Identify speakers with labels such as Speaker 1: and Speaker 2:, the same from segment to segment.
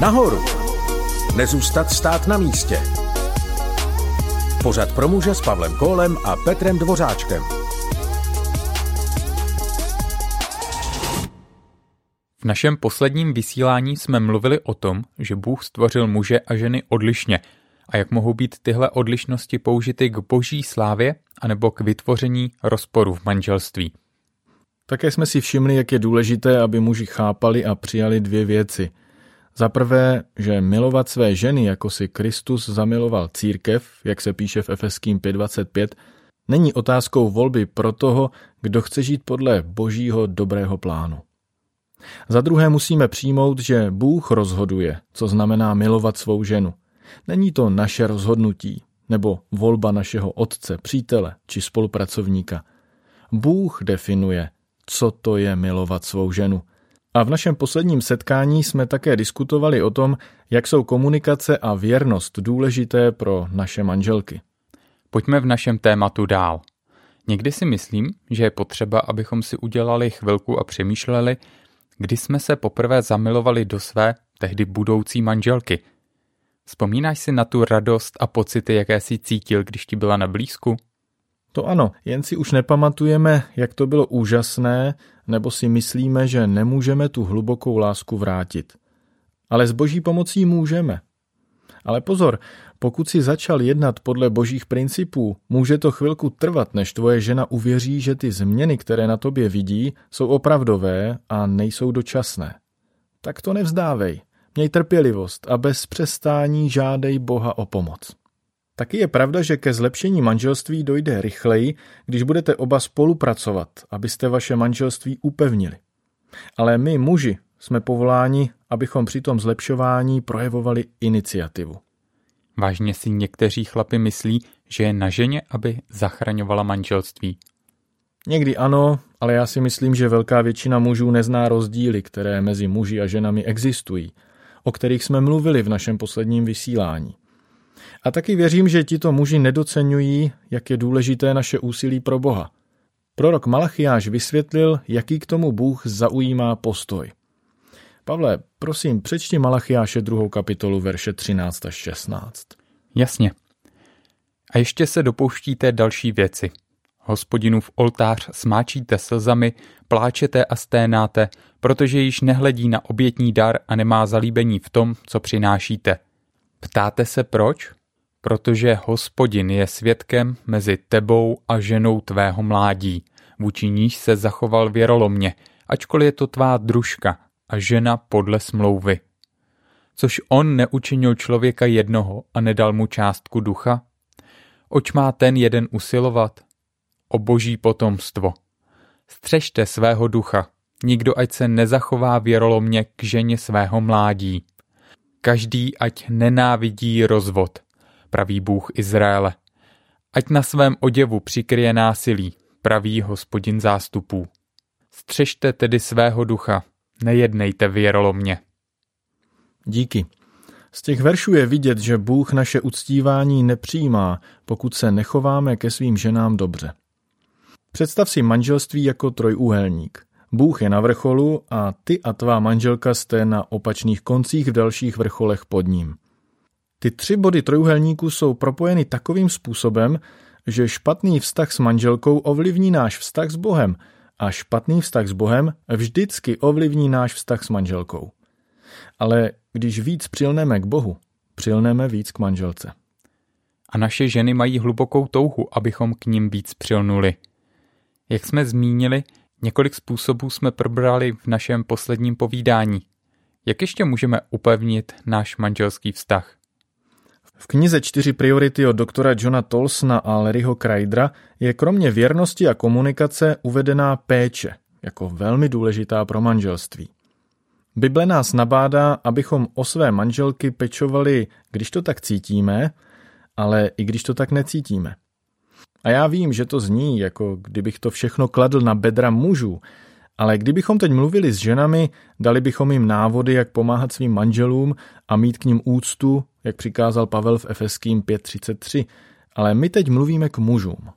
Speaker 1: Nahoru! Nezůstat stát na místě. Pořad pro muže s Pavlem Kólem a Petrem Dvořáčkem.
Speaker 2: V našem posledním vysílání jsme mluvili o tom, že Bůh stvořil muže a ženy odlišně a jak mohou být tyhle odlišnosti použity k boží slávě anebo k vytvoření rozporu v manželství.
Speaker 3: Také jsme si všimli, jak je důležité, aby muži chápali a přijali dvě věci. Za prvé, že milovat své ženy, jako si Kristus zamiloval církev, jak se píše v Efeským 5.25, není otázkou volby pro toho, kdo chce žít podle božího dobrého plánu. Za druhé musíme přijmout, že Bůh rozhoduje, co znamená milovat svou ženu. Není to naše rozhodnutí, nebo volba našeho otce, přítele či spolupracovníka. Bůh definuje, co to je milovat svou ženu. A v našem posledním setkání jsme také diskutovali o tom, jak jsou komunikace a věrnost důležité pro naše manželky.
Speaker 2: Pojďme v našem tématu dál. Někdy si myslím, že je potřeba, abychom si udělali chvilku a přemýšleli, kdy jsme se poprvé zamilovali do své, tehdy budoucí manželky. Vzpomínáš si na tu radost a pocity, jaké si cítil, když ti byla na blízku?
Speaker 3: To ano, jen si už nepamatujeme, jak to bylo úžasné, nebo si myslíme, že nemůžeme tu hlubokou lásku vrátit. Ale s boží pomocí můžeme. Ale pozor, pokud si začal jednat podle božích principů, může to chvilku trvat, než tvoje žena uvěří, že ty změny, které na tobě vidí, jsou opravdové a nejsou dočasné. Tak to nevzdávej. Měj trpělivost a bez přestání žádej Boha o pomoc. Taky je pravda, že ke zlepšení manželství dojde rychleji, když budete oba spolupracovat, abyste vaše manželství upevnili. Ale my, muži, jsme povoláni, abychom při tom zlepšování projevovali iniciativu.
Speaker 2: Vážně si někteří chlapi myslí, že je na ženě, aby zachraňovala manželství.
Speaker 3: Někdy ano, ale já si myslím, že velká většina mužů nezná rozdíly, které mezi muži a ženami existují, o kterých jsme mluvili v našem posledním vysílání. A taky věřím, že tito muži nedocenují, jak je důležité naše úsilí pro Boha. Prorok Malachiáš vysvětlil, jaký k tomu Bůh zaujímá postoj. Pavle, prosím, přečti Malachiáše druhou kapitolu verše 13 až 16.
Speaker 2: Jasně. A ještě se dopouštíte další věci. Hospodinův oltář smáčíte slzami, pláčete a sténáte, protože již nehledí na obětní dar a nemá zalíbení v tom, co přinášíte. Ptáte se proč? Protože hospodin je svědkem mezi tebou a ženou tvého mládí, vůči níž se zachoval věrolomně, ačkoliv je to tvá družka a žena podle smlouvy. Což on neučinil člověka jednoho a nedal mu částku ducha? Oč má ten jeden usilovat? O boží potomstvo. Střežte svého ducha, nikdo ať se nezachová věrolomně k ženě svého mládí. Každý ať nenávidí rozvod, praví Bůh Izraele. Ať na svém oděvu přikryje násilí, praví hospodin zástupů. Střežte tedy svého ducha, nejednejte věrolomně.
Speaker 3: Díky. Z těch veršů je vidět, že Bůh naše uctívání nepřijímá, pokud se nechováme ke svým ženám dobře. Představ si manželství jako trojúhelník. Bůh je na vrcholu a ty a tvá manželka jste na opačných koncích v dalších vrcholech pod ním. Ty tři body trojuhelníku jsou propojeny takovým způsobem, že špatný vztah s manželkou ovlivní náš vztah s Bohem a špatný vztah s Bohem vždycky ovlivní náš vztah s manželkou. Ale když víc přilneme k Bohu, přilneme víc k manželce.
Speaker 2: A naše ženy mají hlubokou touhu, abychom k ním víc přilnuli. Jak jsme zmínili, několik způsobů jsme probrali v našem posledním povídání. Jak ještě můžeme upevnit náš manželský vztah?
Speaker 3: V knize Čtyři priority od doktora Johna Tolsna a Larryho Kreidra je kromě věrnosti a komunikace uvedená péče jako velmi důležitá pro manželství. Bible nás nabádá, abychom o své manželky pečovali, když to tak cítíme, ale i když to tak necítíme. A já vím, že to zní, jako kdybych to všechno kladl na bedra mužů, ale kdybychom teď mluvili s ženami, dali bychom jim návody, jak pomáhat svým manželům a mít k ním úctu, jak přikázal Pavel v Efeským 5.33, ale my teď mluvíme k mužům.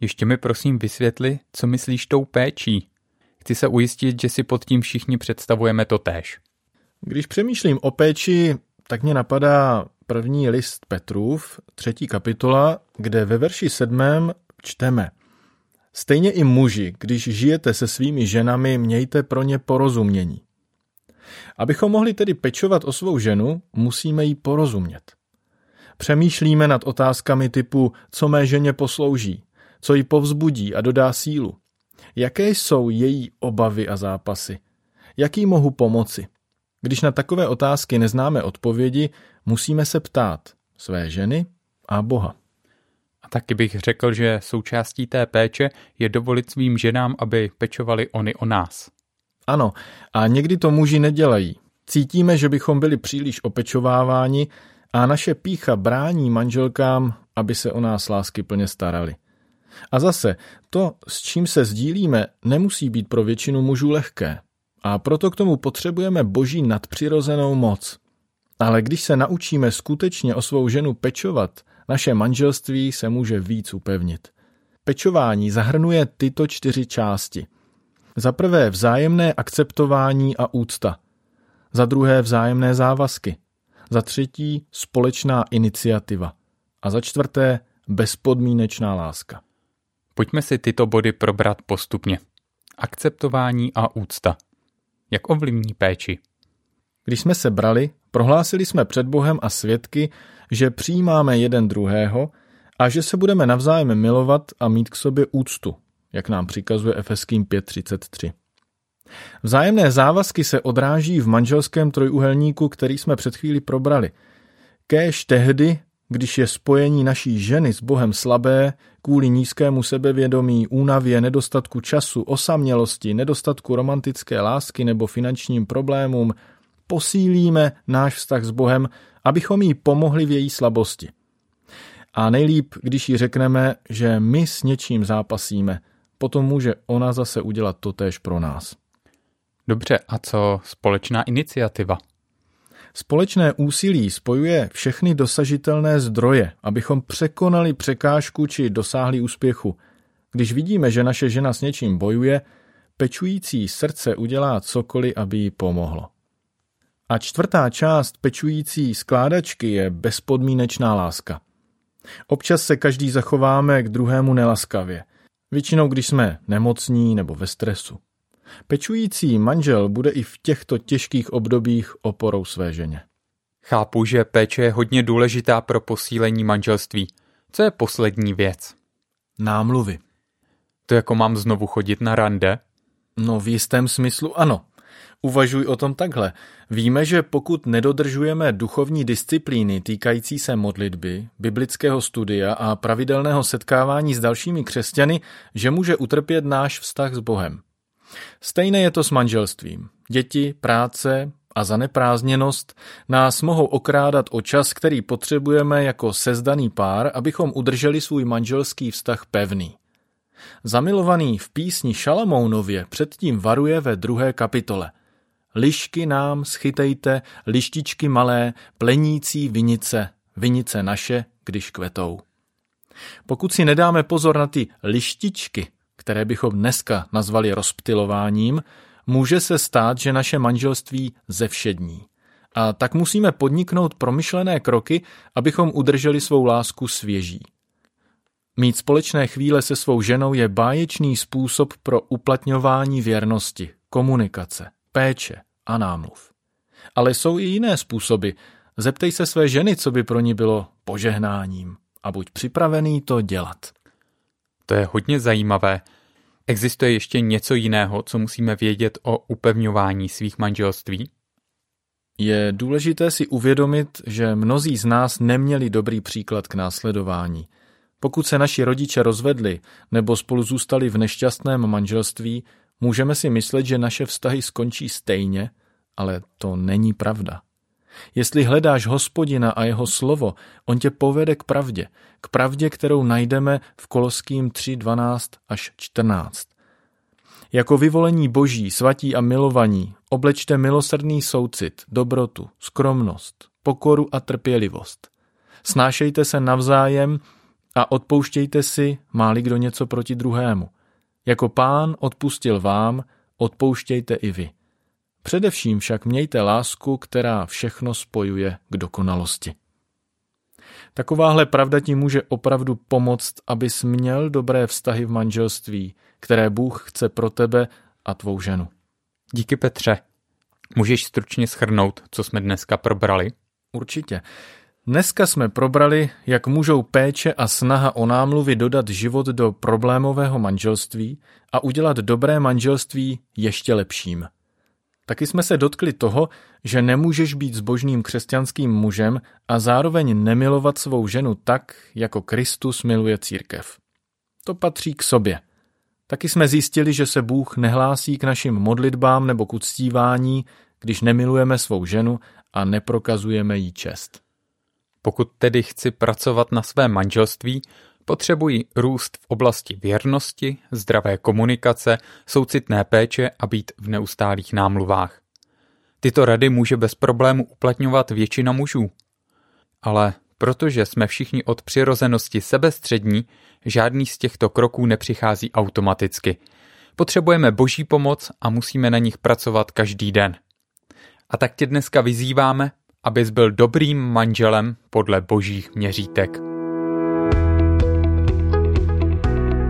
Speaker 2: Ještě mi prosím vysvětli, co myslíš tou péčí. Chci se ujistit, že si pod tím všichni představujeme to též.
Speaker 3: Když přemýšlím o péči, tak mě napadá první list Petrův, třetí kapitola, kde ve verši sedmém čteme. Stejně i muži, když žijete se svými ženami, mějte pro ně porozumění. Abychom mohli tedy pečovat o svou ženu, musíme jí porozumět. Přemýšlíme nad otázkami typu, co mé ženě poslouží, co jí povzbudí a dodá sílu. Jaké jsou její obavy a zápasy? Jaký mohu pomoci? Když na takové otázky neznáme odpovědi, musíme se ptát své ženy a Boha.
Speaker 2: A taky bych řekl, že součástí té péče je dovolit svým ženám, aby pečovali oni o nás.
Speaker 3: Ano, a někdy to muži nedělají. Cítíme, že bychom byli příliš opečováváni a naše pícha brání manželkám, aby se o nás lásky plně starali. A zase, to, s čím se sdílíme, nemusí být pro většinu mužů lehké. A proto k tomu potřebujeme boží nadpřirozenou moc. Ale když se naučíme skutečně o svou ženu pečovat, naše manželství se může víc upevnit. Pečování zahrnuje tyto čtyři části. Za prvé vzájemné akceptování a úcta. Za druhé vzájemné závazky. Za třetí společná iniciativa. A za čtvrté bezpodmínečná láska.
Speaker 2: Pojďme si tyto body probrat postupně. Akceptování a úcta. Jak ovlivní péči?
Speaker 3: Když jsme se brali, prohlásili jsme před Bohem a svědky, že přijímáme jeden druhého a že se budeme navzájem milovat a mít k sobě úctu, jak nám přikazuje Efeským 5.33. Vzájemné závazky se odráží v manželském trojuhelníku, který jsme před chvíli probrali. Kéž tehdy, když je spojení naší ženy s Bohem slabé, kvůli nízkému sebevědomí, únavě, nedostatku času, osamělosti, nedostatku romantické lásky nebo finančním problémům, posílíme náš vztah s Bohem, abychom jí pomohli v její slabosti. A nejlíp, když jí řekneme, že my s něčím zápasíme, potom může ona zase udělat to též pro nás.
Speaker 2: Dobře, a co společná iniciativa?
Speaker 3: Společné úsilí spojuje všechny dosažitelné zdroje, abychom překonali překážku či dosáhli úspěchu. Když vidíme, že naše žena s něčím bojuje, pečující srdce udělá cokoliv, aby jí pomohlo. A čtvrtá část pečující skládačky je bezpodmínečná láska. Občas se každý zachováme k druhému nelaskavě. Většinou, když jsme nemocní nebo ve stresu. Pečující manžel bude i v těchto těžkých obdobích oporou své ženě.
Speaker 2: Chápu, že péče je hodně důležitá pro posílení manželství. Co je poslední věc?
Speaker 3: Námluvy.
Speaker 2: To jako mám znovu chodit na rande?
Speaker 3: No v jistém smyslu ano. Uvažuj o tom takhle. Víme, že pokud nedodržujeme duchovní disciplíny týkající se modlitby, biblického studia a pravidelného setkávání s dalšími křesťany, že může utrpět náš vztah s Bohem. Stejné je to s manželstvím. Děti, práce a zaneprázdněnost nás mohou okrádat o čas, který potřebujeme jako sezdaný pár, abychom udrželi svůj manželský vztah pevný. Zamilovaný v písni Šalamounově předtím varuje ve druhé kapitole. Lišky nám schytejte, lištičky malé, plenící vinice, vinice naše, když kvetou. Pokud si nedáme pozor na ty lištičky, které bychom dneska nazvali rozptilováním, může se stát, že naše manželství zevšední. A tak musíme podniknout promyšlené kroky, abychom udrželi svou lásku svěží. Mít společné chvíle se svou ženou je báječný způsob pro uplatňování věrnosti, komunikace, péče a námluv. Ale jsou i jiné způsoby. Zeptej se své ženy, co by pro ní bylo požehnáním a buď připravený to dělat.
Speaker 2: To je hodně zajímavé. Existuje ještě něco jiného, co musíme vědět o upevňování svých manželství?
Speaker 3: Je důležité si uvědomit, že mnozí z nás neměli dobrý příklad k následování. Pokud se naši rodiče rozvedli nebo spolu zůstali v nešťastném manželství, můžeme si myslet, že naše vztahy skončí stejně, ale to není pravda. Jestli hledáš hospodina a jeho slovo, on tě povede k pravdě, k pravdě, kterou najdeme v Koloským 3, 12 až 14. Jako vyvolení boží, svatí a milovaní, oblečte milosrdný soucit, dobrotu, skromnost, pokoru a trpělivost. Snášejte se navzájem a odpouštějte si, máli kdo něco proti druhému. Jako pán odpustil vám, odpouštějte i vy. Především však mějte lásku, která všechno spojuje k dokonalosti. Takováhle pravda ti může opravdu pomoct, abys měl dobré vztahy v manželství, které Bůh chce pro tebe a tvou ženu.
Speaker 2: Díky Petře. Můžeš stručně schrnout, co jsme dneska probrali?
Speaker 3: Určitě. Dneska jsme probrali, jak můžou péče a snaha o námluvy dodat život do problémového manželství a udělat dobré manželství ještě lepším. Taky jsme se dotkli toho, že nemůžeš být zbožným křesťanským mužem a zároveň nemilovat svou ženu tak, jako Kristus miluje církev. To patří k sobě. Taky jsme zjistili, že se Bůh nehlásí k našim modlitbám nebo k uctívání, když nemilujeme svou ženu a neprokazujeme jí čest.
Speaker 2: Pokud tedy chci pracovat na svém manželství, potřebuji růst v oblasti věrnosti, zdravé komunikace, soucitné péče a být v neustálých námluvách. Tyto rady může bez problému uplatňovat většina mužů. Ale protože jsme všichni od přirozenosti sebestřední, žádný z těchto kroků nepřichází automaticky. Potřebujeme boží pomoc a musíme na nich pracovat každý den. A tak tě dneska vyzýváme, abys byl dobrým manželem podle božích měřítek.